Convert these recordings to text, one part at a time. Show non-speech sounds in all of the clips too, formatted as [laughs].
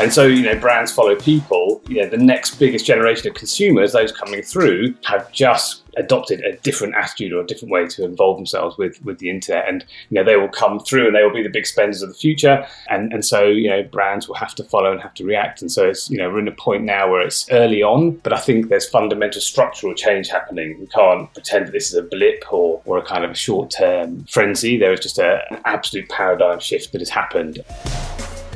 And so, you know, brands follow people. You know, the next biggest generation of consumers, those coming through, have just adopted a different attitude or a different way to involve themselves with with the internet. And you know they will come through and they will be the big spenders of the future. And and so you know brands will have to follow and have to react. And so it's you know we're in a point now where it's early on but I think there's fundamental structural change happening. We can't pretend that this is a blip or or a kind of a short term frenzy. There is just a, an absolute paradigm shift that has happened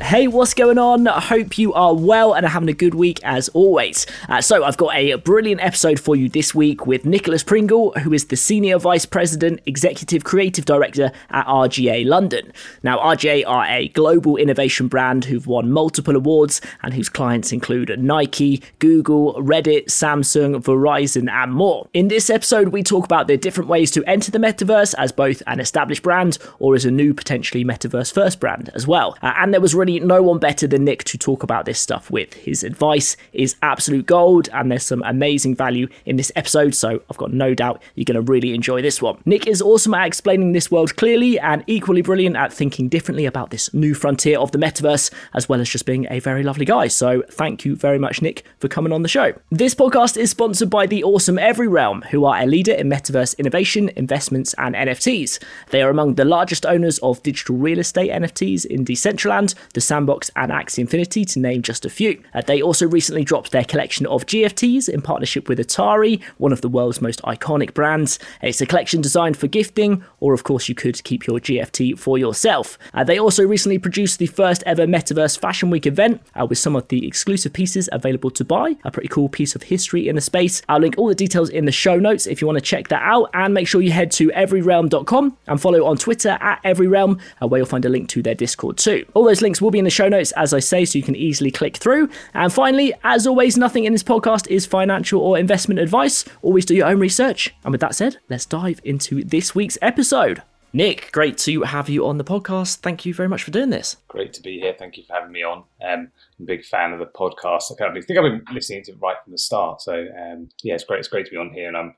Hey, what's going on? I hope you are well and are having a good week as always. Uh, so, I've got a brilliant episode for you this week with Nicholas Pringle, who is the Senior Vice President, Executive Creative Director at RGA London. Now, RGA are a global innovation brand who've won multiple awards and whose clients include Nike, Google, Reddit, Samsung, Verizon, and more. In this episode, we talk about the different ways to enter the metaverse as both an established brand or as a new, potentially metaverse first brand as well. Uh, and there was really no one better than Nick to talk about this stuff with. His advice is absolute gold, and there's some amazing value in this episode, so I've got no doubt you're going to really enjoy this one. Nick is awesome at explaining this world clearly and equally brilliant at thinking differently about this new frontier of the metaverse, as well as just being a very lovely guy. So thank you very much, Nick, for coming on the show. This podcast is sponsored by the awesome Every Realm, who are a leader in metaverse innovation, investments, and NFTs. They are among the largest owners of digital real estate NFTs in Decentraland, the Sandbox, and Axie Infinity, to name just a few. Uh, they also recently dropped their collection of GFTs in partnership with Atari, one of the world's most iconic brands. It's a collection designed for gifting, or of course, you could keep your GFT for yourself. Uh, they also recently produced the first ever Metaverse Fashion Week event uh, with some of the exclusive pieces available to buy. A pretty cool piece of history in the space. I'll link all the details in the show notes if you want to check that out, and make sure you head to everyrealm.com and follow on Twitter at everyrealm, uh, where you'll find a link to their Discord too. All those links will be in the show notes, as I say, so you can easily click through. And finally, as always, nothing in this podcast is financial or investment advice. Always do your own research. And with that said, let's dive into this week's episode. Nick, great to have you on the podcast. Thank you very much for doing this. Great to be here. Thank you for having me on. Um, I'm a big fan of the podcast. I kind of think I've been listening to it right from the start. So um, yeah, it's great. It's great to be on here, and I'm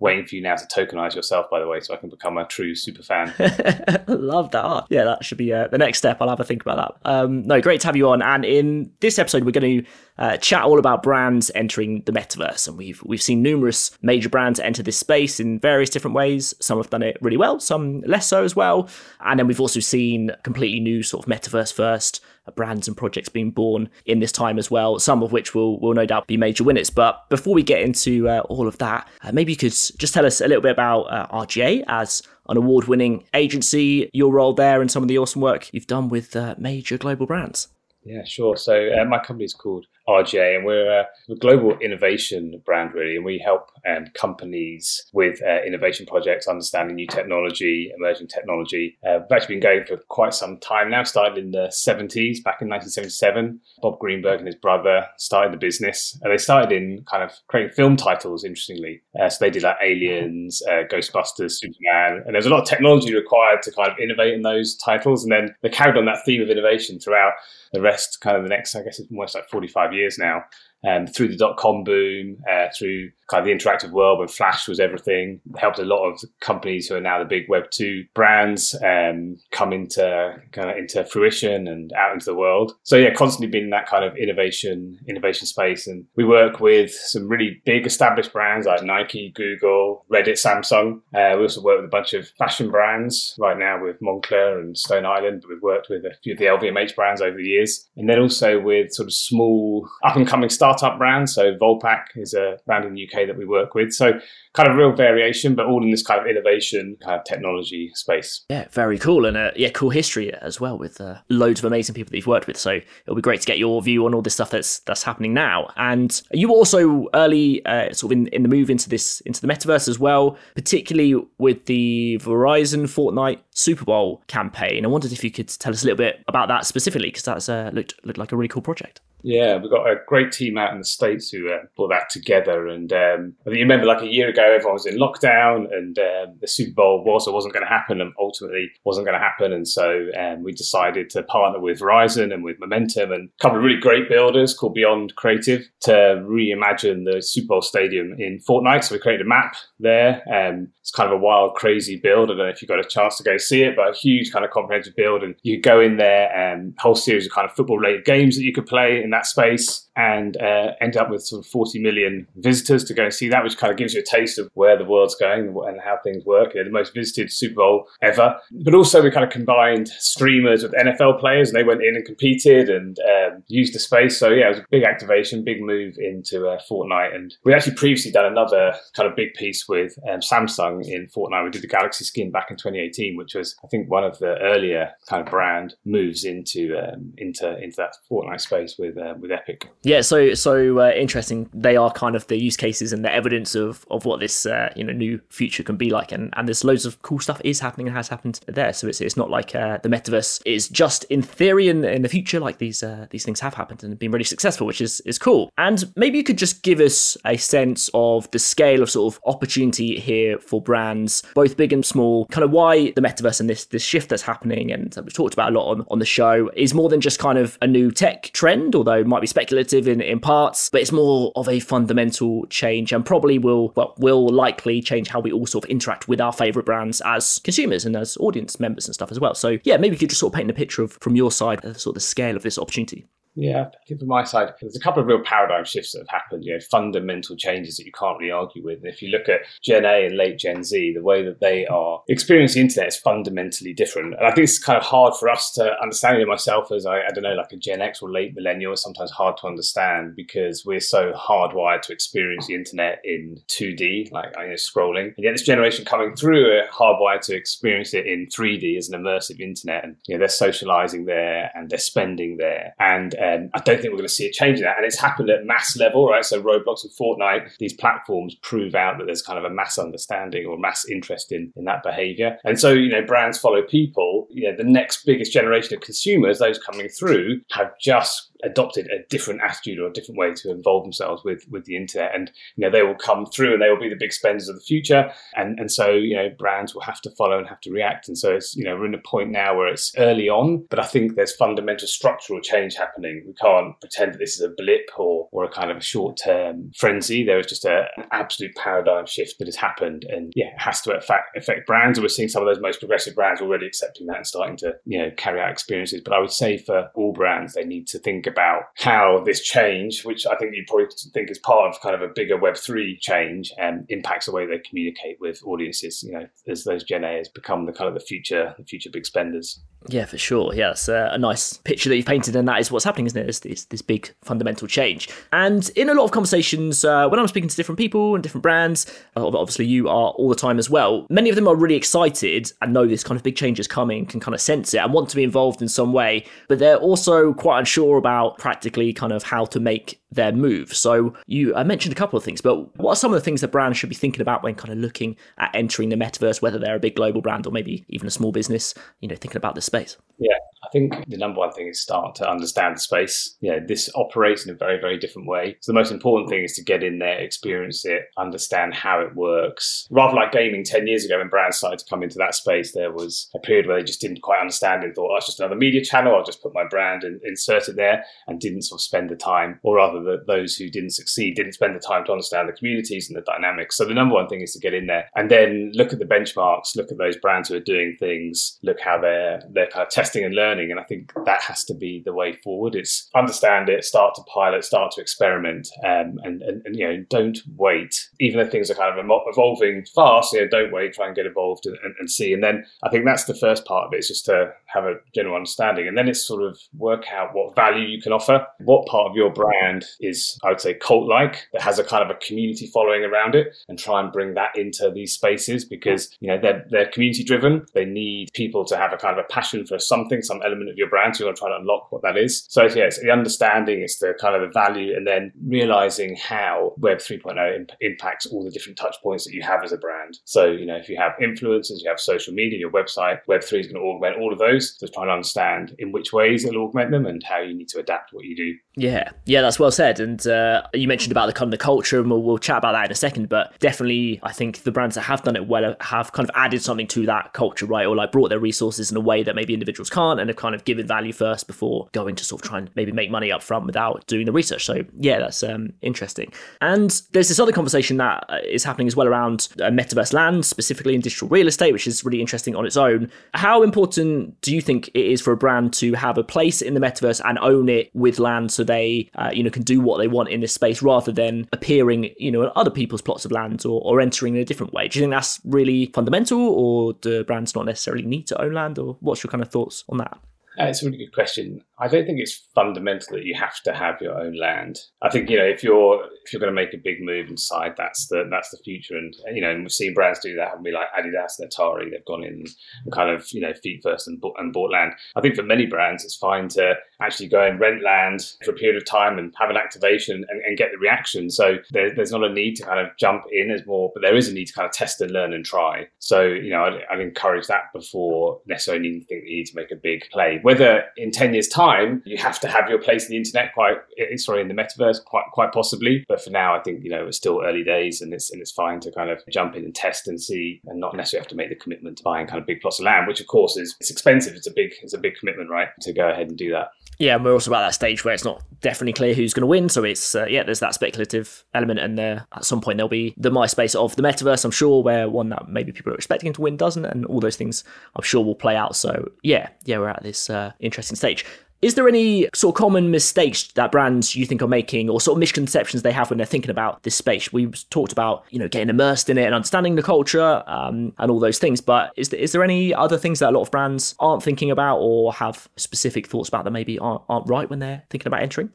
waiting for you now to tokenize yourself, by the way, so I can become a true super fan. [laughs] Love that. Yeah, that should be uh, the next step. I'll have a think about that. Um, no, great to have you on. And in this episode, we're going to uh, chat all about brands entering the metaverse. And we've we've seen numerous major brands enter this space in various different ways. Some have done it really well, some less so as well. And then we've also seen completely new sort of metaverse first brands and projects being born in this time as well, some of which will, will no doubt be major winners. But before we get into uh, all of that, uh, maybe you could just tell us a little bit about uh, RGA as an award winning agency, your role there, and some of the awesome work you've done with uh, major global brands. Yeah, sure. So uh, my company is called RGA, and we're a, global innovation brand, really, and we help um, companies with uh, innovation projects, understanding new technology, emerging technology. Uh, we've actually been going for quite some time now. Started in the 70s, back in 1977. Bob Greenberg and his brother started the business, and they started in kind of creating film titles. Interestingly, uh, so they did like Aliens, uh, Ghostbusters, Superman, and there's a lot of technology required to kind of innovate in those titles, and then they carried on that theme of innovation throughout the rest, kind of the next, I guess it's almost like 45 years now um, through the dot com boom, uh, through kind of the interactive world when Flash was everything, helped a lot of companies who are now the big Web two brands um, come into kind of into fruition and out into the world. So yeah, constantly been in that kind of innovation innovation space, and we work with some really big established brands like Nike, Google, Reddit, Samsung. Uh, we also work with a bunch of fashion brands right now with Moncler and Stone Island. We've worked with a few of the LVMH brands over the years, and then also with sort of small up and coming startup brands. So Vollebak is a brand in the UK that we work with. So kind of real variation, but all in this kind of innovation kind of technology space. Yeah, very cool. And uh, yeah, cool history as well with uh, loads of amazing people that you've worked with. So it'll be great to get your view on all this stuff that's that's happening now. And you also early uh, sort of in, in the move into this into the metaverse as well, particularly with the Verizon Fortnite Super Bowl campaign. I wondered if you could tell us a little bit about that specifically because that's uh, looked looked like a really cool project. Yeah, we've got a great team out in the States who uh, that together. And um, I think you remember like a year ago, everyone was in lockdown and um, the Super Bowl was or wasn't going to happen and ultimately wasn't going to happen. And so um, we decided to partner with Verizon and with Momentum and a couple of really great builders called Beyond Creative to reimagine the Super Bowl stadium in Fortnite. So we created a map there. Um, it's kind of a wild, crazy build. I don't know if you got a chance to go see it, but a huge kind of comprehensive build. And you go in there and a whole series of kind of football related games that you could play in that space and uh, end up with sort of 40 million visitors to go and see that, which kind of gives you a taste of where the world's going and how things work. You the most visited Super Bowl ever. But also, we kind of combined streamers with NFL players, and they went in and competed and um, used the space. So, yeah, it was a big activation, big move into uh, Fortnite. And we actually previously done another kind of big piece with um, Samsung in Fortnite. We did the Galaxy skin back in 2018, which was, I think, one of the earlier kind of brand moves into um, into into that Fortnite space with uh, with Epic. Yeah, so so uh, interesting. They are kind of the use cases and the evidence of, of what this uh, you know new future can be like, and, and there's loads of cool stuff is happening and has happened there. So it's it's not like uh, the metaverse is just in theory in, in the future. Like these uh, these things have happened and been really successful, which is is cool. And maybe you could just give us a sense of the scale of sort of opportunity here for brands, both big and small. Kind of why the metaverse and this this shift that's happening, and we've talked about a lot on on the show, is more than just kind of a new tech trend, although it might be speculative in, in parts, but it's more of a fundamental change and probably will, well, will likely change how we all sort of interact with our favorite brands as consumers and as audience members and stuff as well. So yeah, maybe you could just sort of paint a picture of from your side of sort of the scale of this opportunity. Yeah, I think from my side, there's a couple of real paradigm shifts that have happened, you know, fundamental changes that you can't really argue with. And if you look at Gen A and late Gen Z, the way that they are experiencing the internet is fundamentally different. And I think it's kind of hard for us to understand it myself as, I, I don't know, like a Gen X or late millennial. It's sometimes hard to understand because we're so hardwired to experience the internet in 2D, like you know, scrolling. And yet this generation coming through are hardwired to experience it in 3D as an immersive internet. And, you know, they're socializing there and they're spending there. And uh, um, I don't think we're going to see a change in that. And it's happened at mass level, right? So Roblox and Fortnite, these platforms prove out that there's kind of a mass understanding or mass interest in, in that behavior. And so, you know, brands follow people. You know, the next biggest generation of consumers, those coming through, have just adopted a different attitude or a different way to involve themselves with with the internet. And you know they will come through and they will be the big spenders of the future. And and so you know brands will have to follow and have to react. And so it's you know we're in a point now where it's early on but i think there's fundamental structural change happening. We can't pretend that this is a blip or or a kind of a short-term frenzy. There is just a, an absolute paradigm shift that has happened. And yeah it has to affect affect brands. And we're seeing some of those most progressive brands already accepting that and starting to you know carry out experiences. But i would say for all brands they need to think about how this change, which I think you probably think is part of kind of a bigger Web3 change, um, impacts the way they communicate with audiences, you know, as those Gen A's become the kind of the future, the future big spenders. Yeah, for sure. Yeah, it's a, a nice picture that you've painted, and that is what's happening, isn't it? It's this, this big fundamental change. And in a lot of conversations, uh, when I'm speaking to different people and different brands, uh, obviously you are all the time as well, many of them are really excited and know this kind of big change is coming, can kind of sense it and want to be involved in some way, but they're also quite unsure about practically kind of how to make their move. So you I mentioned a couple of things, but what are some of the things that brands should be thinking about when kind of looking at entering the metaverse, whether they're a big global brand or maybe even a small business, you know, thinking about this space? Yeah, I think the number one thing is start to understand the space. You know, this operates in a very, very different way. So the most important thing is to get in there, experience it, understand how it works. Rather like gaming 10 years ago when brands started to come into that space, there was a period where they just didn't quite understand it, thought, oh, it's just another media channel, I'll just put my brand and insert it there, and didn't sort of spend the time, or rather the, those who didn't succeed didn't spend the time to understand the communities and the dynamics. So the number one thing is to get in there and then look at the benchmarks, look at those brands who are doing things, look how they're they're kind of testing and learning. And I think that has to be the way forward. It's understand it, start to pilot, start to experiment, um, and, and, and, you know don't wait. Even though things are kind of evolving fast, you know, don't wait. Try and get involved and, and, and see. And then I think that's the first part of it. Is just to have a general understanding, and then it's sort of work out what value you can offer. What part of your brand is, I would say, cult-like that has a kind of a community following around it, and try and bring that into these spaces because you know they're they're community driven. They need people to have a kind of a passion for something, some element of your brand. So you want to try to unlock what that is. So yeah, it's the understanding, it's the kind of the value, and then realizing how Web 3.0 imp- impacts all the different touch points that you have as a brand. So you know, if you have influencers, you have social media, your website, Web 3 is going to augment all of those those. So trying to understand in which ways it'll augment them and how you need to adapt what you do. Yeah, yeah, that's well said. And uh, you mentioned about the kind of the culture, and we'll, we'll chat about that in a second. But definitely, I think the brands that have done it well have kind of added something to that culture, right? Or like brought their resources in a way that maybe individuals can't, and have kind of given value first before going to sort of try and maybe make money up front without doing the research. So yeah, that's um, interesting. And there's this other conversation that uh, happening as well around uh, metaverse land, specifically in digital real estate, which is really interesting on its own. How important do you think it is for a brand to have a place in the metaverse and own it with land? So they, uh, you know, can do what they want in this space rather than appearing, you know, on other people's plots of land or, or entering in a different way. Do you think that's really fundamental, or do brands not necessarily need to own land, or what's your kind of thoughts on that? Uh, it's a really good question. I don't think it's fundamental that you have to have your own land. I think you know if you're if you're going to make a big move inside, that's the that's the future. And you know, and we've seen brands do that. And we like Adidas and Atari, they've gone in and kind of you know feet first and bought, and bought land. I think for many brands, it's fine to actually go and rent land for a period of time and have an activation and, and get the reaction. So there, there's not a need to kind of jump in as more, but there is a need to kind of test and learn and try. So you know, I'd, I'd encourage that before necessarily needing to think you need to make a big play. Whether in ten years' time you have to have your place in the internet, quite eh, sorry, in the metaverse, quite quite possibly. But for now, I think you know it's still early days, and it's and it's fine to kind of jump in and test and see, and not necessarily have to make the commitment to buying kind of big plots of land, which of course is it's expensive. It's a big it's a big commitment, right? To go ahead and do that. Yeah, and we're also about that stage where it's not definitely clear who's going to win. So it's uh, yeah, there's that speculative element, and there at some point there'll be the MySpace of the metaverse. I'm sure where one that maybe people are expecting to win doesn't, and all those things I'm sure will play out. So yeah, yeah, we're at this uh, interesting stage. Is there any sort of common mistakes that brands you think are making or sort of misconceptions they have when they're thinking about this space? We've talked about, you know, getting immersed in it and understanding the culture um, and all those things, but is there, is there any other things that a lot of brands aren't thinking about or have specific thoughts about that maybe aren't, aren't right when they're thinking about entering?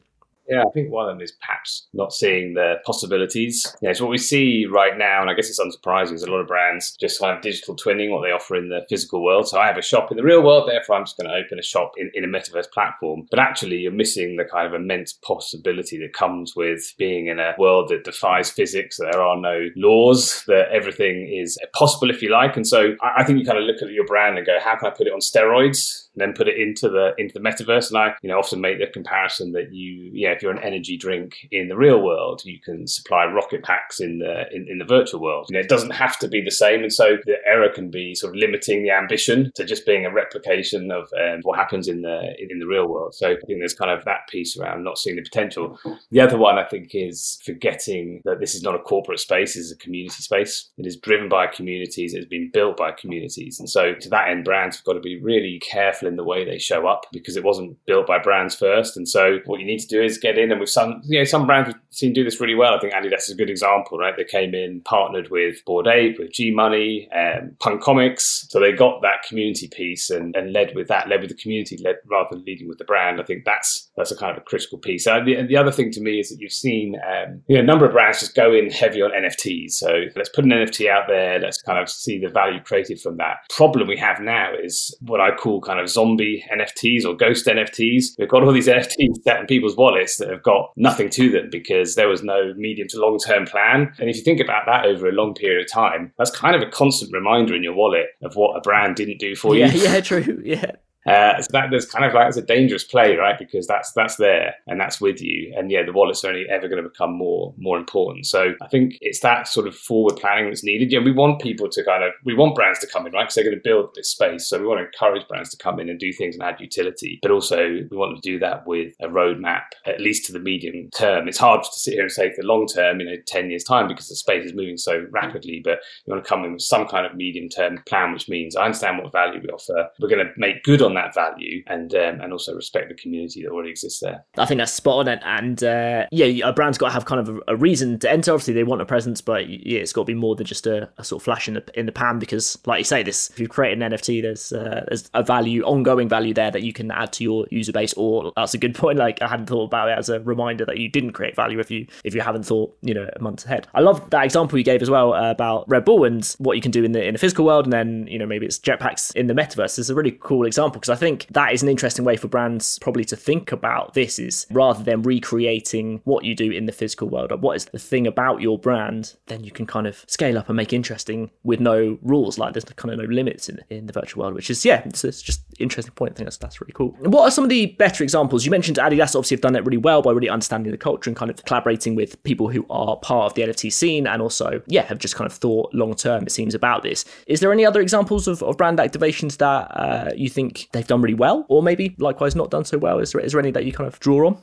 Yeah, I think one of them is perhaps not seeing the possibilities. Yeah, it's what we see right now, and I guess it's unsurprising. There's a lot of brands just kind of digital twinning what they offer in the physical world. So I have a shop in the real world, therefore I'm just going to open a shop in, in a metaverse platform. But actually, you're missing the kind of immense possibility that comes with being in a world that defies physics. There are no laws. That everything is possible if you like. And so I, I think you kind of look at your brand and go, how can I put it on steroids? Then put it into the into the metaverse. And I, you know, often make the comparison that you, yeah, if you're an energy drink in the real world, you can supply rocket packs in the in, in the virtual world. You know, it doesn't have to be the same, and so the error can be sort of limiting the ambition to just being a replication of um, what happens in the in, the real world. So I think there's kind of that piece around not seeing the potential. The other one I think is forgetting that this is not a corporate space; this is a community space. It is driven by communities. It's been built by communities, and so to that end, brands have got to be really careful in the way they show up because it wasn't built by brands first. And so what you need to do is get in and with some, you know, some brands we've seen do this really well. I think Adidas is a good example, right? They came in, partnered with Bored Ape, with G Money, um, Punk Comics. So they got that community piece and, and led with that, led with the community, led rather than leading with the brand. I think that's that's a kind of a critical piece. And the, and the other thing to me is that you've seen, um, you know, a number of brands just go in heavy on NFTs. So let's put an NFT out there. Let's kind of see the value created from that. Problem we have now is what I call kind of zombie NFTs or ghost NFTs. We've got all these NFTs set in people's wallets that have got nothing to them because there was no medium to long term plan. And if you think about that over a long period of time, that's kind of a constant reminder in your wallet of what a brand didn't do for yeah, you. Yeah, true. [laughs] Yeah. Uh, so that there's kind of like it's a dangerous play, right? Because that's that's there and that's with you, and yeah, the wallet's only ever going to become more more important. So I think it's that sort of forward planning that's needed. Yeah, we want people to kind of we want brands to come in, right? Because they're going to build this space, so we want to encourage brands to come in and do things and add utility, but also we want to do that with a roadmap, at least to the medium term. It's hard to sit here and say the long term, you know, ten years time, because the space is moving so rapidly. But you want to come in with some kind of medium term plan, which means I understand what value we offer. We're going to make good on that value and um, and also respect the community that already exists there. I think that's spot on. And uh, yeah, a brand's got to have kind of a, a, reason to enter. Obviously, they want a presence, but yeah, it's got to be more than just a, a, sort of flash in the in the pan. Because, like you say, this if you create an NFT, there's uh, there's a value, ongoing value there that you can add to your user base. Or that's a good [laughs] point. Like I hadn't thought about it as a reminder that you didn't create value if you if you haven't thought you know months ahead. I love that example you gave as well uh, about Red Bull and what you can do in the in the physical world, and then you know maybe it's jetpacks in the metaverse. It's a really cool example Because I think that is an interesting way for brands probably to think about this is rather than recreating what you do in the physical world, or what is the thing about your brand, then you can kind of scale up and make interesting with no rules. Like there's kind of no limits in, in the virtual world, which is, yeah, it's, it's just interesting point. I think that's, that's really cool. What are some of the better examples? You mentioned Adidas obviously have done it really well by really understanding the culture and kind of collaborating with people who are part of the NFT scene and also, yeah, have just kind of thought long term, it seems, about this. Is there any other examples of, of brand activations that uh, you think they've done really well or maybe likewise not done so well? Is there, is there any that you kind of draw on?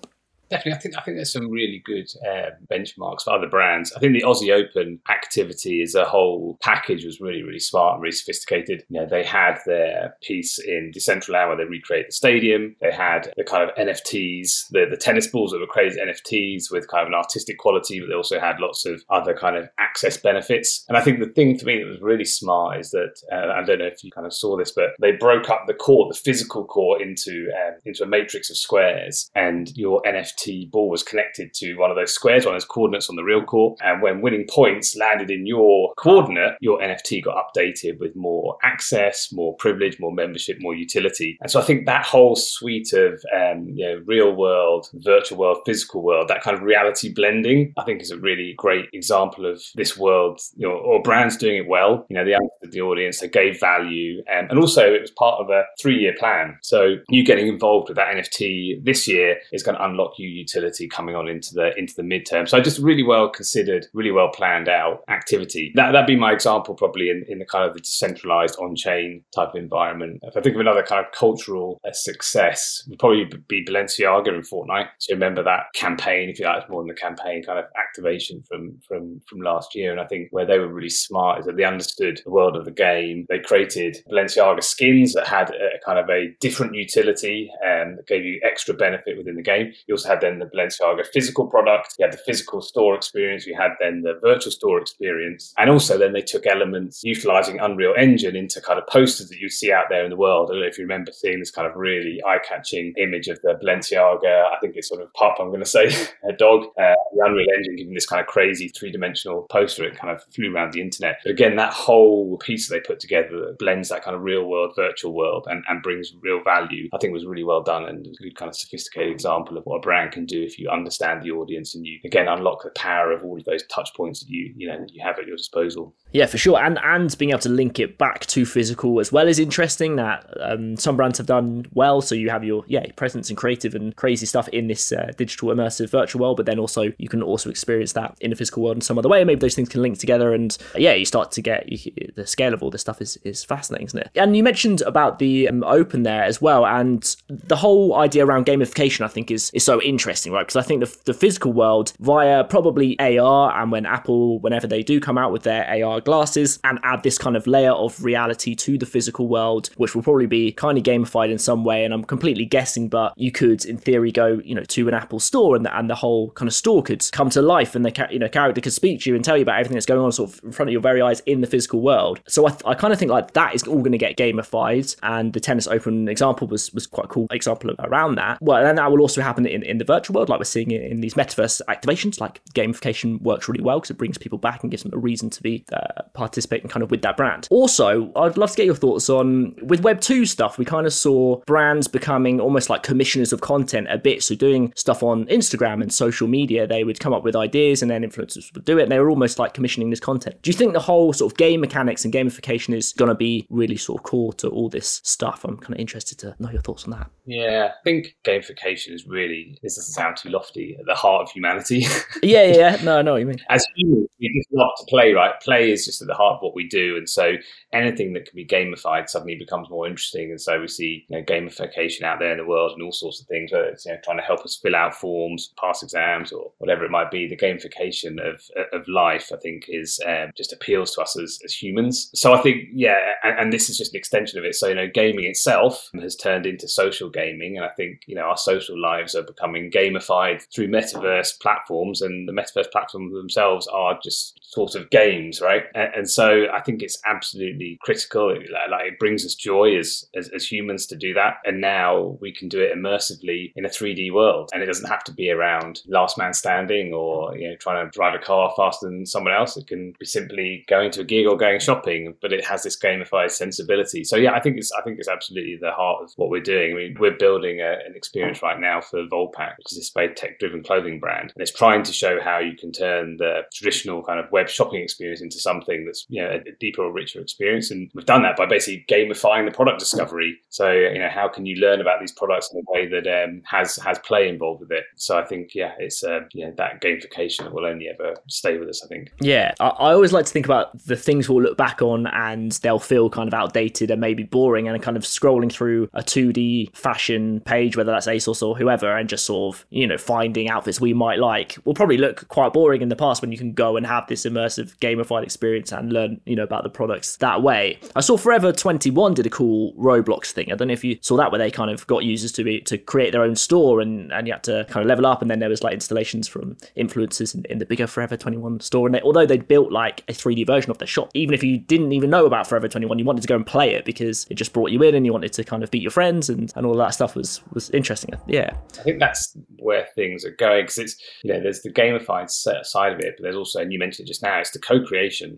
Definitely, I think I think there's some really good uh, benchmarks for other brands. I think the Aussie Open activity as a whole package was really really smart and really sophisticated. You know, they had their piece in Decentraland where they recreate the stadium. They had the kind of NFTs, the the tennis balls that were created NFTs with kind of an artistic quality, but they also had lots of other kind of access benefits. And I think the thing for me that was really smart is that uh, I don't know if you kind of saw this, but they broke up the court, the physical court, into um, into a matrix of squares, and your NFT ball was connected to one of those squares, one of those coordinates on the real court. And when winning points landed in your coordinate, your NFT got updated with more access, more privilege, more membership, more utility. And so I think that whole suite of um, you know, real world, virtual world, physical world, that kind of reality blending, I think is a really great example of this world, you know, or brands doing it well. You know, they understood the audience, they gave value, um, and also it was part of a three year plan. So you getting involved with that NFT this year is going to unlock you utility coming on into the into the midterm. So just really well considered, really well planned out activity. That that'd be my example probably in, in the kind of the decentralized on-chain type of environment. If I think of another kind of cultural uh, success, would probably be Balenciaga in Fortnite. So remember that campaign, if you like, it's more than the campaign kind of activation from from from last year. And I think where they were really smart is that they understood the world of the game. They created Balenciaga skins that had a kind of a different utility and gave you extra benefit within the game. You also had then the Balenciaga physical product, you had the physical store experience, you had then the virtual store experience. And also then they took elements utilizing Unreal Engine into kind of posters that you see out there in the world. I don't know if you remember seeing this kind of really eye-catching image of the Balenciaga, I think it's sort of pup, I'm going to say, [laughs] a dog, uh, the Unreal Engine giving this kind of crazy three-dimensional poster. It kind of flew around the internet. But again, that whole piece they put together blends that kind of real world, virtual world and, and brings real value, I think was really well done and a good kind of sophisticated example of what a brand can do if you understand the audience and you again unlock the power of all of those touch points that you you know you have at your disposal. Yeah, for sure, and and being able to link it back to physical as well is interesting. That um, some brands have done well. So you have your yeah presence and creative and crazy stuff in this uh, digital immersive virtual world, but then also you can also experience that in the physical world in some other way. Maybe those things can link together, and yeah, you start to get you, the scale of all this stuff is is fascinating, isn't it? And you mentioned about the um, open there as well, and the whole idea around gamification, I think, is is so interesting, right? Because I think the, the physical world via probably AR and when Apple, whenever they do come out with their AR glasses and add this kind of layer of reality to the physical world, which will probably be kind of gamified in some way. And I'm completely guessing, but you could, in theory, go, you know, to an Apple store and the, and the whole kind of store could come to life and the, you know, character could speak to you and tell you about everything that's going on sort of in front of your very eyes in the physical world. So I, I kind of think like that is all going to get gamified. And the Tennis Open example was, was quite a cool example around that. Well, and that will also happen in, in the virtual world, like we're seeing it in these metaverse activations. Like gamification works really well because it brings people back and gives them a reason to be uh, Uh, participating kind of with that brand. Also, I'd love to get your thoughts on with Web two stuff. We kind of saw brands becoming almost like commissioners of content a bit. So doing stuff on Instagram and social media, they would come up with ideas and then influencers would do it. And they were almost like commissioning this content. Do you think the whole sort of game mechanics and gamification is going to be really sort of core to all this stuff? I'm kind of interested to know your thoughts on that. Yeah, I think gamification is really, this doesn't sound too lofty, at the heart of humanity. [laughs] yeah, yeah, no, I know what you mean. As humans, we just love to play, right? Play is just at the heart of what we do. And so anything that can be gamified suddenly becomes more interesting. And so we see you know, gamification out there in the world and all sorts of things, whether it's you know, trying to help us fill out forms, pass exams, or whatever it might be. The gamification of, of life, I think, is um, just appeals to us as, as humans. So I think, yeah, and, and this is just an extension of it. So, you know, gaming itself has turned into social gaming. And I think, you know, our social lives are becoming gamified through metaverse platforms, and the metaverse platforms themselves are just sort of games, right? And, so I think it's absolutely critical. Like it brings us joy as, as, as humans to do that. And now we can do it immersively in a 3D world. And it doesn't have to be around last man standing or you know trying to drive a car faster than someone else. It can be simply going to a gig or going shopping, but it has this gamified sensibility. So yeah, I think it's I think it's absolutely the heart of what we're doing. I mean, we're building a, an experience right now for Vollebak, which is this very tech-driven clothing brand, and it's trying to show how you can turn the traditional kind of web shopping experience into something that's you know a, deeper or richer experience. And we've done that by basically gamifying the product discovery. So you know, how can you learn about these products in a way that um, has has play involved with it? So I think yeah, it's uh, that gamification that will only ever stay with us. I think. Yeah, I, I always like to think about the things we'll look back on and they'll feel kind of outdated and maybe boring, and kind of scrolling through a 2D fashion page, whether that's ASOS or whoever, and just sort of you know finding outfits we might like will probably look quite boring in the past when you can go and have this immersive gamified experience and learn you know about the products that way. I saw Forever 21 did a cool Roblox thing. I don't know if you saw that where they kind of got users to be to create their own store and and you had to kind of level up, and then there was like installations from influencers in, in the bigger Forever 21 store. And they, although they'd built like a 3D version of their shop, even if you didn't even know about Forever 21, you wanted to go and play it because it just brought you in and you wanted to kind of beat your friends and, and all that stuff was was interesting. Yeah, I think that's where things are going because it's you know there's the gamified side of it, but there's also and you mentioned it just now it's the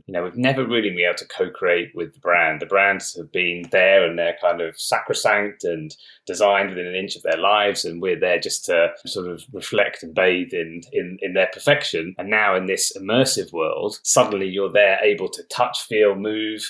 You know we've never really been able to co-create with the brand. The brands have been there and they're kind of sacrosanct and designed within an inch of their lives, and we're there just to sort of reflect and bathe in in, in their perfection. And now in this immersive world, suddenly you're there able to touch, feel, move,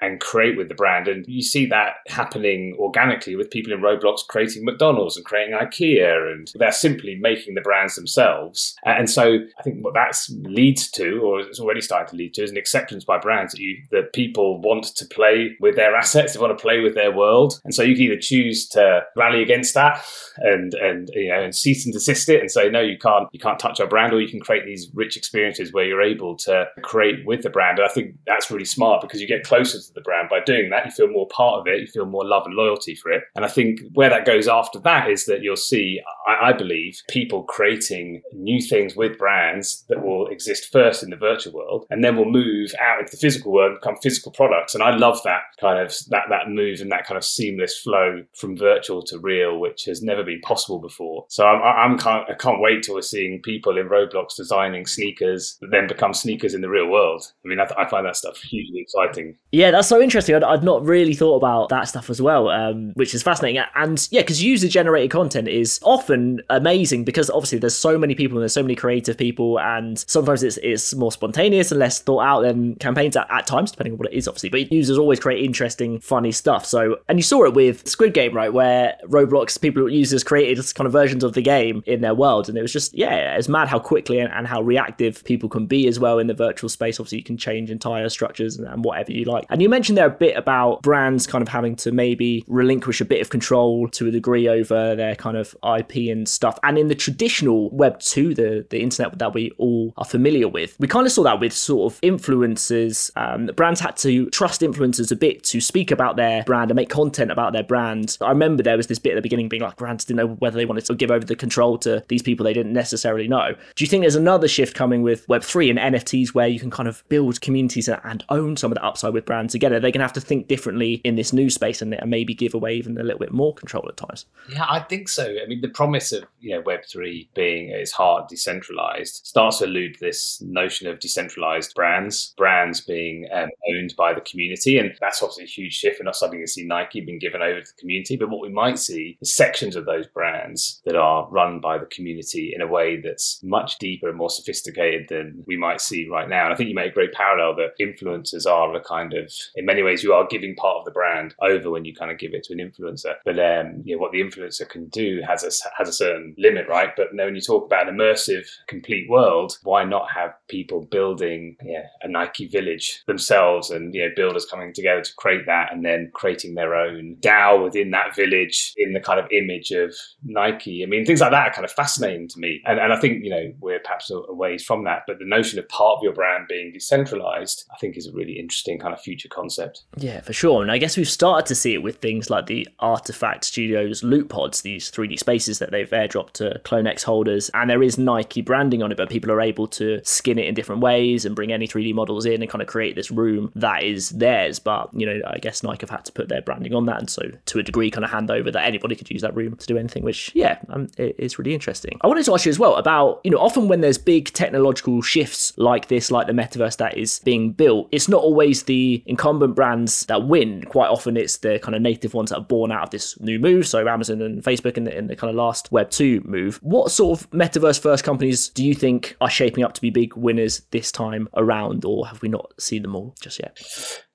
and create with the brand. And you see that happening organically with people in Roblox creating McDonald's and creating IKEA, and they're simply making the brands themselves. And so I think what that leads to, or it's already starting to lead to, is an acceptance by brands that you that people want to play with their assets, they want to play with their world. And so you can either choose to rally against that and and you know and cease and desist it and say no, you can't you can't touch our brand, or you can create these rich experiences where you're able to create with the brand. And I think that's really smart because you get closer to the brand by doing that. You feel more part of it. You feel more love and loyalty for it. And I think where that goes after that is that you'll see, I, I believe, people creating new things with brands that will exist first in the virtual world and then will move out into the physical world and become physical products. And I love that kind of that that move and that kind of seamless flow from virtual to real, which has never been possible before. So I'm, I'm can't, I can't wait till we're seeing people in Roblox designing sneakers that then become sneakers in the real world. I mean, I, I find that stuff hugely exciting. Yeah, that's so interesting. I'd, I'd not really thought about that stuff as well, um, which is fascinating. And yeah, because user generated content is often amazing because obviously there's so many people and there's so many creative people, and sometimes it's it's more spontaneous and less thought out than campaigns at, at times, depending on what it is, obviously. But users always create interesting, funny stuff. So, and you saw it with Squid Game, right, where Roblox people users created kind of versions of the game in their world, and it was just yeah, it's mad how quickly and, and how reactive people can be as well in the virtual space. Obviously, you can change entire structures and, and whatever you like. And you mentioned there a bit about brands kind of having to maybe relinquish a bit of control to a degree over their kind of IP and stuff. And in the traditional Web 2, the, the internet that we all are familiar with, we kind of saw that with sort of influencers. Um, brands had to trust influencers a bit to speak about their brand and make content about their brand. I remember there was this bit at the beginning being like brands didn't know whether they wanted to give over the control to these people they didn't necessarily know. Do you think there's another shift coming with Web3 and NFTs where you can kind of build communities and own some of the upside with brands together? They're going to have to think differently in this new space and, maybe give away even a little bit more control at times. Yeah, I think so. I mean, the promise of you know Web3 being at its heart decentralized starts to allude to this notion of decentralized brands, brands being um, owned by the community, and that's obviously a huge shift. We're not starting to see Nike being given over to the community, but what we might see is sections of those brands that are run by the community in a way that's much deeper and more sophisticated than we might see right now. And I think you make a great parallel that influencers are a kind of, in many ways, you are giving part of the brand over when you kind of give it to an influencer. But um, you know, what the influencer can do has a has a certain limit, right? But when you talk about an immersive, complete world, why not have people building yeah, a Nike village themselves and you know builders coming together to create that and then creating their own DAO within that village in the kind of image of Nike. I mean, things like that are kind of fascinating to me. And, and I think, you know, we're perhaps a ways from that. But the notion of part of your brand being decentralized, I think is a really interesting kind of future concept. Yeah, for sure. And I guess we've started to see it with things like the RTFKT Studios Loop pods, these 3D spaces that they've airdropped to CloneX holders. And there is Nike branding on it, but people are able to skin it in different ways and bring any 3D model in and kind of create this room that is theirs. But, you know, I guess Nike have had to put their branding on that. And so to a degree, kind of hand over that anybody could use that room to do anything, which, yeah, um, it, it's really interesting. I wanted to ask you as well about, you know, often when there's big technological shifts like this, like the metaverse that is being built, it's not always the incumbent brands that win. Quite often it's the kind of native ones that are born out of this new move. So Amazon and Facebook in the, in the kind of last Web 2 move. What sort of metaverse first companies do you think are shaping up to be big winners this time around, have we not seen them all just yet?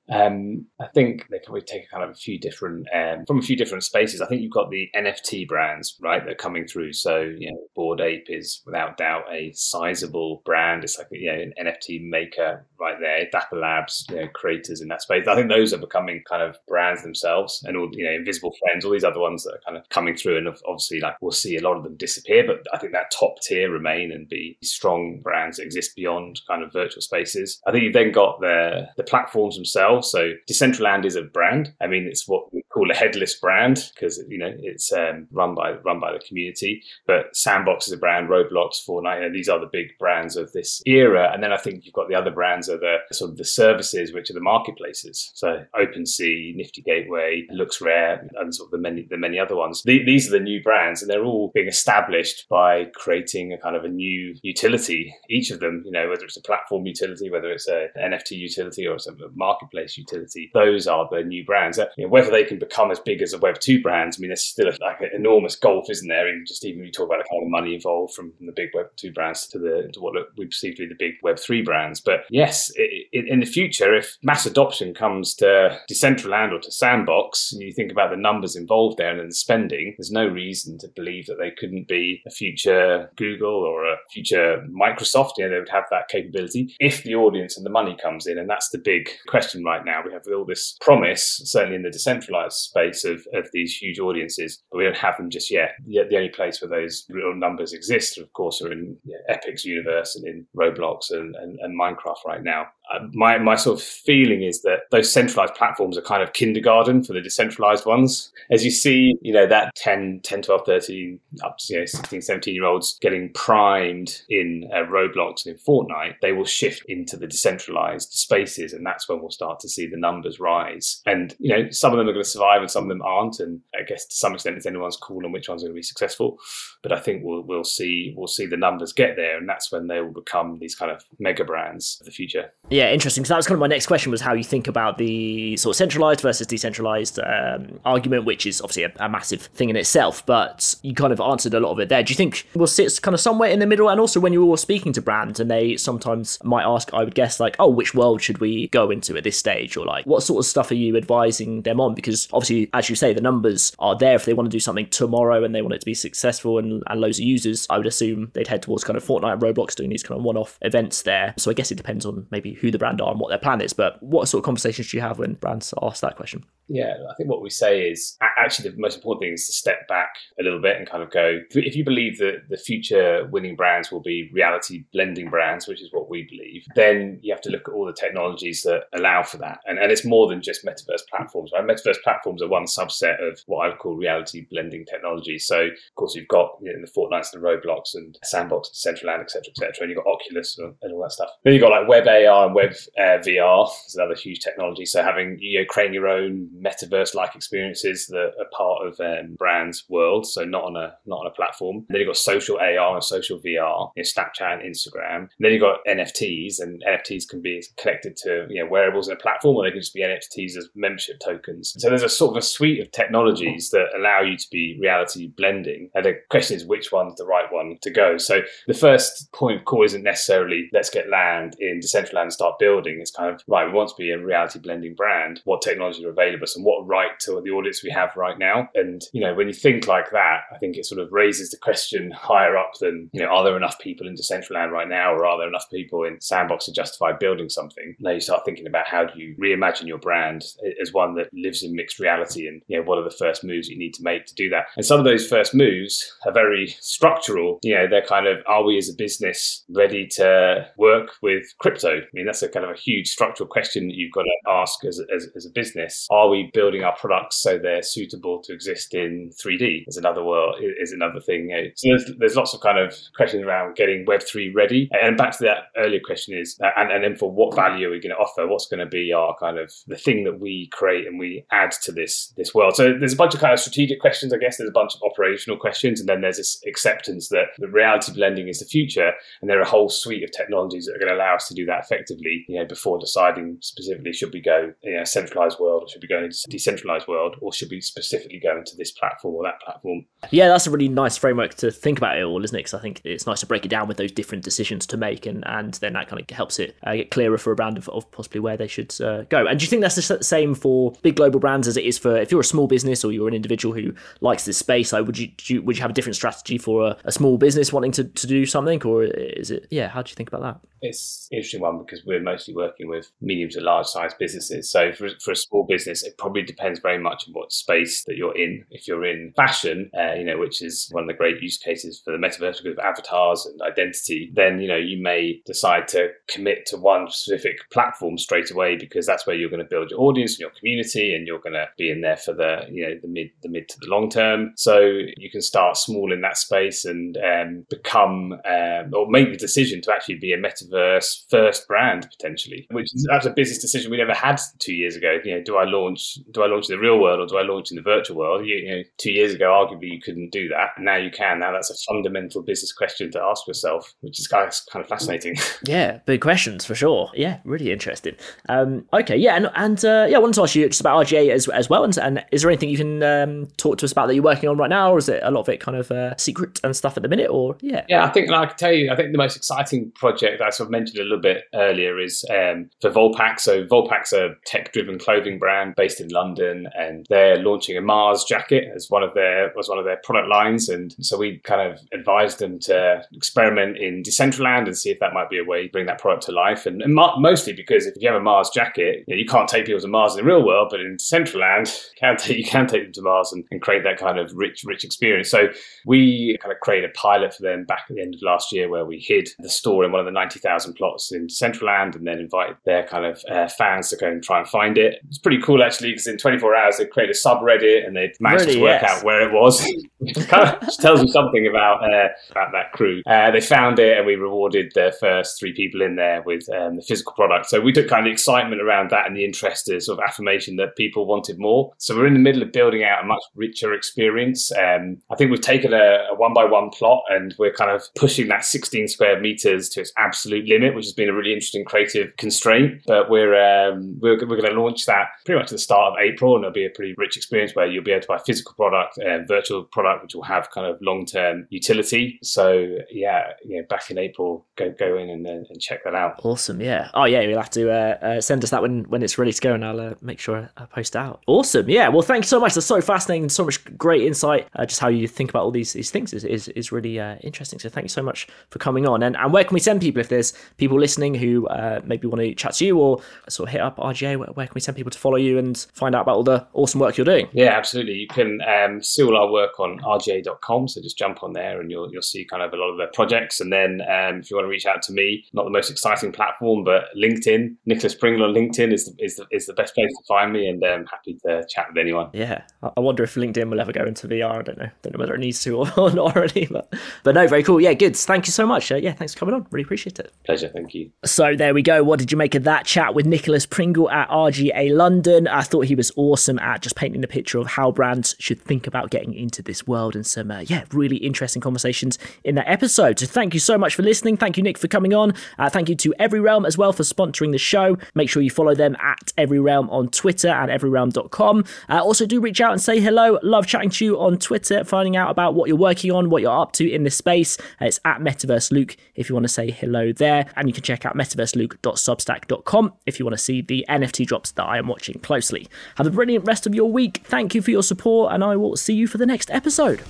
Um, I think they really take kind of a few different um, from a few different spaces. I think you've got the NFT brands, right? That are coming through. So you know, Bored Ape is without doubt a sizable brand. It's like you know an NFT maker right there. Dapper Labs, you know, creators in that space. I think those are becoming kind of brands themselves, and all you know, Invisible Friends, all these other ones that are kind of coming through. And obviously, like we'll see a lot of them disappear, but I think that top tier remain and be strong brands that exist beyond kind of virtual spaces. I think you've then got the the platforms themselves so Decentraland is a brand. I mean, it's what we call a headless brand because you know it's um, run by run by the community. But Sandbox is a brand, Roblox, Fortnite. You know, these are the big brands of this era. And then I think you've got the other brands are the sort of the services, which are the marketplaces. So OpenSea, Nifty Gateway, LooksRare, and sort of the many the many other ones. The, these are the new brands, and they're all being established by creating a kind of a new utility. Each of them, you know, whether it's a platform utility, whether it's a NFT utility, or it's a marketplace utility. Those are the new brands. You know, whether they can become as big as the Web two brands, I mean, there's still like an enormous gulf, isn't there? And just even when you talk about the kind of money involved from the big Web two brands to the to what we perceive to be the big Web three brands. But yes, it, it, in the future, if mass adoption comes to Decentraland or to Sandbox, and you think about the numbers involved there and the spending, there's no reason to believe that they couldn't be a future Google or a future Microsoft. You know, they would have that capability if the audience and the money comes in, and that's the big question right now. We have all this promise, certainly in the decentralized space, of, of these huge audiences, but we don't have them just yet. Yet the only place where those real numbers exist, of course, are in Epic's universe and in Roblox and, and, and Minecraft right now. Uh, my, my sort of feeling is that those centralized platforms are kind of kindergarten for the decentralized ones. As you see, you know, that 10, 10 12, 13, up to you know, 16, 17 year olds getting primed in uh, Roblox and in Fortnite, they will shift into the decentralized spaces. And that's when we'll start to see the numbers rise. And, you know, some of them are going to survive and some of them aren't. And I guess to some extent, it's anyone's call on which ones going to be successful. But I think we'll, we'll see, we'll see the numbers get there. And that's when they will become these kind of mega brands of the future. Yeah, interesting. So that was kind of my next question was how you think about the sort of centralized versus decentralized um, argument, which is obviously a, a, massive thing in itself. But you kind of answered a lot of it there. Do you think we'll sit kind of somewhere in the middle? And also, when you're all speaking to brands, and they sometimes might ask, I would guess, like, oh, which world should we go into at this stage, or like, what sort of stuff are you advising them on? Because obviously, as you say, the numbers are there if they want to do something tomorrow and they want it to be successful and, and loads of users. I would assume they'd head towards kind of Fortnite and Roblox doing these kind of one-off events there. So I guess it depends on maybe who the brand are and what their plan is. But what sort of conversations do you have when brands ask that question? Yeah, I think what we say is actually the most important thing is to step back a little bit and kind of go. If you believe that the future winning brands will be reality blending brands, which is what we believe, then you have to look at all the technologies that allow for that. And, and it's more than just metaverse platforms. Right? Metaverse platforms are one subset of what I would call reality blending technology. So, of course, you've got you know, the Fortnites, and the Roblox, and Sandbox, Decentraland, etc., etc., and you've got Oculus and, and, all that stuff. Then you've got like Web AR and Web uh, VR is another huge technology. So having you know creating your own metaverse like experiences that are part of um, brands world. So not on a not on a platform. And then you've got social AR and social VR, know, Snapchat and Instagram. And then you've got NFTs, and NFTs can be connected to you know wearables in a platform, or they can just be NFTs as membership tokens. So there's a sort of a suite of technologies that allow you to be reality blending. And the question is which one's the right one to go. So the first point of call isn't necessarily let's get land in Decentraland and start building. It's kind of right, we want to be a reality blending brand. What technologies are available and what right to the audience we have right now? And, you know, when you think like that, I think it sort of raises the question higher up than, you know, are there enough people in Decentraland right now or are there enough people in Sandbox to justify building something? Now you start thinking about how do you reimagine your brand as one that lives in mixed reality and, you know, what are the first moves you need to make to do that? And some of those first moves are very structural. You know, they're kind of, are we as a business ready to work with crypto? I mean, that's a kind of a huge structural question that you've got to ask as as, as a business. Are we we building our products so they're suitable to exist in 3D? Is another world is another thing. So there's, there's lots of kind of questions around getting Web3 ready. And back to that earlier question is, uh, and, and then for what value are we going to offer? What's going to be our kind of the thing that we create and we add to this this world? So there's a bunch of kind of strategic questions, I guess. There's a bunch of operational questions, and then there's this acceptance that the reality blending is the future, and there are a whole suite of technologies that are going to allow us to do that effectively. You know, before deciding specifically should we go in a centralized world or should we go decentralized world or should we specifically go into this platform or that platform? Yeah, that's a really nice framework to think about it all, isn't it? Because I think it's nice to break it down with those different decisions to make, and and then that kind of helps it uh, get clearer for a brand of, of possibly where they should uh, go. And do you think that's the same for big global brands as it is for if you're a small business or you're an individual who likes this space? Like, would you, you would you have a different strategy for a, a small business wanting to, to do something, or is it? Yeah, how do you think about that? It's an interesting one because we're mostly working with medium to large size businesses. So for, for a small business, probably depends very much on what space that you're in. If you're in fashion, uh, you know, which is one of the great use cases for the metaverse with avatars and identity, then you know you may decide to commit to one specific platform straight away because that's where you're going to build your audience and your community, and you're going to be in there for the you know the mid the mid to the long term. So you can start small in that space and um, become um, or make the decision to actually be a metaverse first brand potentially, which is that's a business decision we never had two years ago. You know, do I launch do I launch in the real world or do I launch in the virtual world? You, you know, two years ago, arguably you couldn't do that. Now you can. Now that's a fundamental business question to ask yourself, which is kind of, kind of fascinating. [laughs] Yeah, big questions for sure. Yeah, really interesting. Um, okay, yeah, and, and uh, yeah, I wanted to ask you just about RGA as, as well. And, and is there anything you can um, talk to us about that you're working on right now, or is it a lot of it kind of uh, secret and stuff at the minute? Or yeah, yeah, I think like I can tell you, I think the most exciting project I sort of mentioned a little bit earlier is um, for Vollebak. So Vollebak's a tech-driven clothing brand based in London, and they're launching a Mars jacket as one of their was one of their product lines. And so we kind of advised them to experiment in Decentraland and see if that might be a way to bring that product to life. And, and mostly because if you have a Mars jacket, you, know, you, can't take people to Mars in the real world, but in Decentraland, [laughs] you can take, you can take them to Mars and, and create that kind of rich, rich experience. So we kind of created a pilot for them back at the end of last year where we hid the store in one of the 90,000 plots in Decentraland and then invited their kind of uh, fans to go and try and find it. It's pretty cool actually because in 24 hours they'd create a subreddit and they managed really, to work yes. out where it was. [laughs] [laughs] kind of tells you something about uh, about that crew. Uh, they found it and we rewarded the first three people in there with um, the physical product. So we took kind of excitement around that and the interest as sort of affirmation that people wanted more. So we're in the middle of building out a much richer experience. Um, I think we've taken a, a one by one plot and we're kind of pushing that 16 square meters to its absolute limit, which has been a really interesting creative constraint. But we're um, we're, we're going to launch that pretty much at the start of April, and it'll be a pretty rich experience where you'll be able to buy physical product and virtual product, which will have kind of long term utility. So yeah, back in April, go go in and, and check that out. Awesome, yeah. Oh yeah, you'll have to uh, uh, send us that when when it's ready to go, and I'll uh, make sure I post out. Awesome, yeah. Well, thank you so much. That's so fascinating. So much great insight. Uh, just how you think about all these these things is is, is really uh, interesting. So thank you so much for coming on. And and where can we send people if there's people listening who uh, maybe want to chat to you or sort of hit up RGA? Where, where, can we send people to follow you and find out about all the awesome work you're doing? Yeah, absolutely. You can um, see all our work on rga.com. So just jump on there and you'll you'll see kind of a lot of their projects. And then um, if you want to reach out to me, not the most exciting platform, but LinkedIn, Nicholas Pringle on LinkedIn is the, is the, is the best place to find me, and I'm um, happy to chat with anyone. Yeah, I wonder if LinkedIn will ever go into VR. I don't know. Don't know whether it needs to or, or not already, but but no, very cool. Yeah, good. Thank you so much. Uh, yeah, thanks for coming on. Really appreciate it. Pleasure. Thank you. So there we go. What did you make of that chat with Nicholas Pringle at RGA London? I thought he was awesome at just painting the picture of how brands should think about getting into this world, and some uh, yeah, really interesting conversations in that episode. So thank you so much for listening. Thank you, Nick, for coming on. Uh, thank you to Every Realm as well for sponsoring the show. Make sure you follow them at Every Realm on Twitter and everyrealm.com. Uh, also, do reach out and say hello. Love chatting to you on Twitter, finding out about what you're working on, what you're up to in this space. Uh, it's at Metaverse Luke if you want to say hello there. And you can check out metaverseluke.substack.com if you want to see the NFT drops that I am watching closely. Have a brilliant rest of your week. Thank you for your support, and I will see you for the next episode.